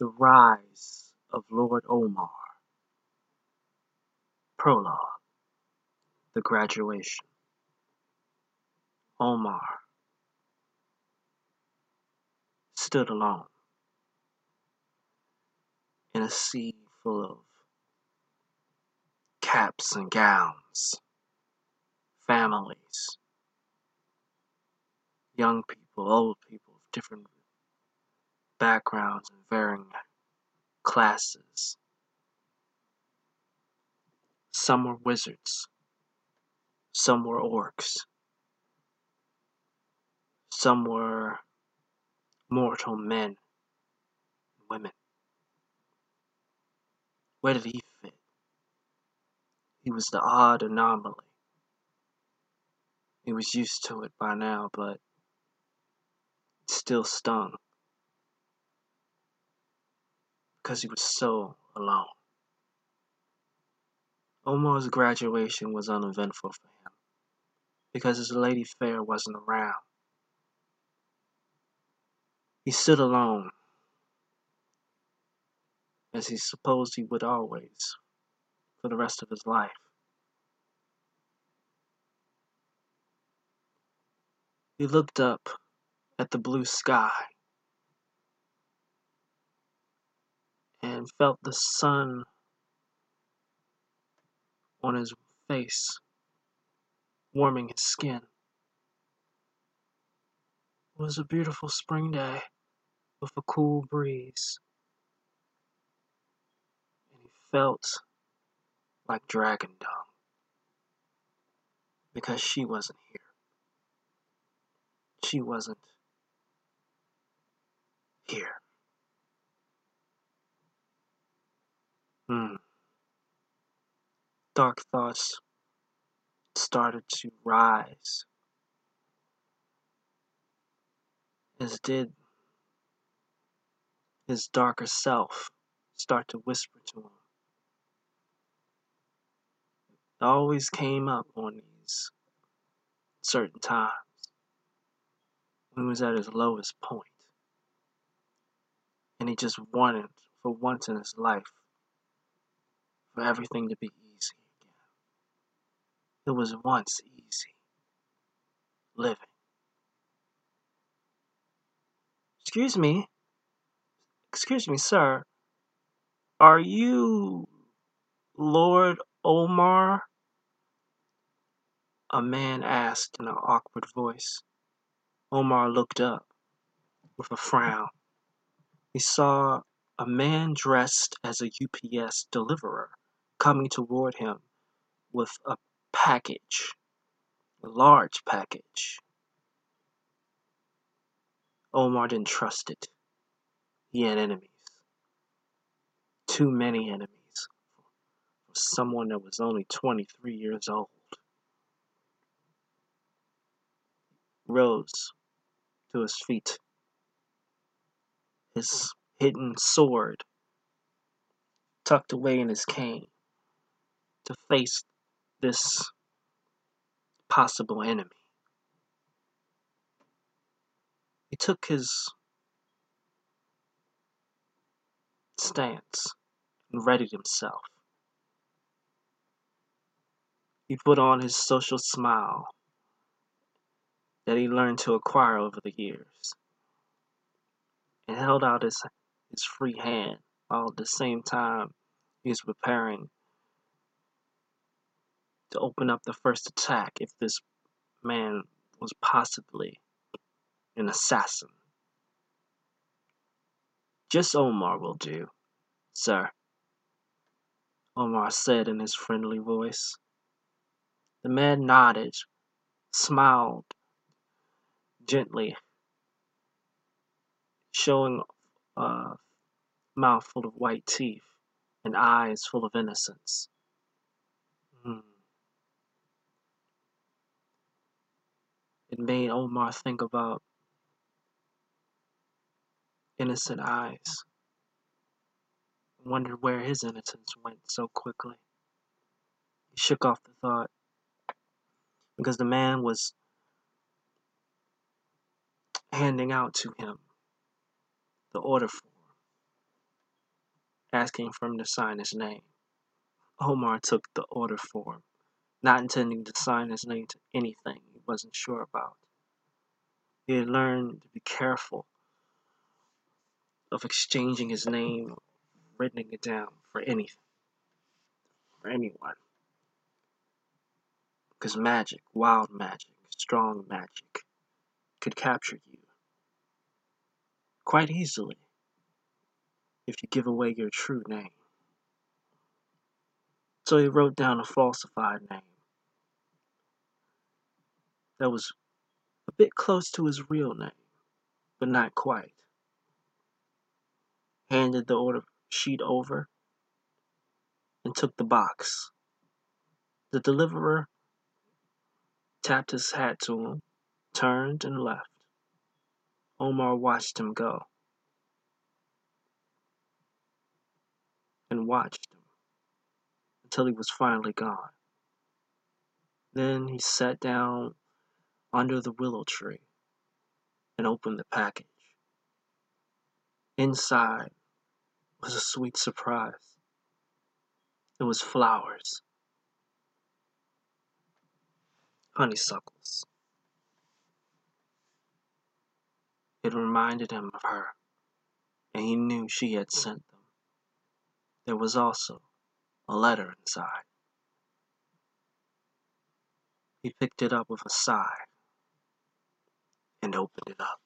The Rise of Lord Omar. Prologue. The Graduation. Omar stood alone in a sea full of caps and gowns, families, young people, old people of different backgrounds and varying classes. Some were wizards, some were orcs, some were mortal men and women. Where did he fit? He was the odd anomaly. He was used to it by now, but it still stung because he was so alone. Omar's graduation was uneventful for him because his lady fair wasn't around. He stood alone, as he supposed he would always, for the rest of his life. He looked up at the blue sky and felt the sun on his face, warming his skin. It was a beautiful spring day with a cool breeze, and he felt like dragon dung because she wasn't here. She wasn't here. Hmm. Dark thoughts started to rise, as did his darker self start to whisper to him. It always came up on these certain times when he was at his lowest point, and he just wanted, for once in his life, for everything to be easy again. It was once easy living. Excuse me. Excuse me, sir. Are you Lord Omar? A man asked in an awkward voice. Omar looked up with a frown. He saw a man dressed as a UPS deliverer coming toward him with a package, a large package. Omar didn't trust it. He had enemies. Too many enemies for someone that was only 23 years old. Rose to his feet, his hidden sword tucked away in his cane to face this possible enemy. He took his stance and readied himself. He put on his social smile that he learned to acquire over the years and held out his, his free hand while at the same time he was preparing to open up the first attack if this man was possibly an assassin. Just Omar will do, sir, Omar said in his friendly voice. The man nodded, smiled gently, showing a mouth full of white teeth and eyes full of innocence. Mm. It made Omar think about innocent eyes. Wondered where his innocence went so quickly. He shook off the thought because the man was handing out to him the order form asking for him to sign his name. Omar took the order form, not intending to sign his name to anything wasn't sure about. He had learned to be careful of exchanging his name, writing it down for anything, for anyone. Because magic, wild magic, strong magic, could capture you quite easily if you give away your true name. So he wrote down a falsified name that was a bit close to his real name, but not quite. Handed the order sheet over and took the box. The deliverer tapped his hat to him, turned, and left. Omar watched him go and watched him until he was finally gone. Then he sat down under the willow tree and opened the package. Inside was a sweet surprise. It was flowers, honeysuckles. It reminded him of her, and he knew she had sent them. There was also a letter inside. He picked it up with a sigh and opened it up.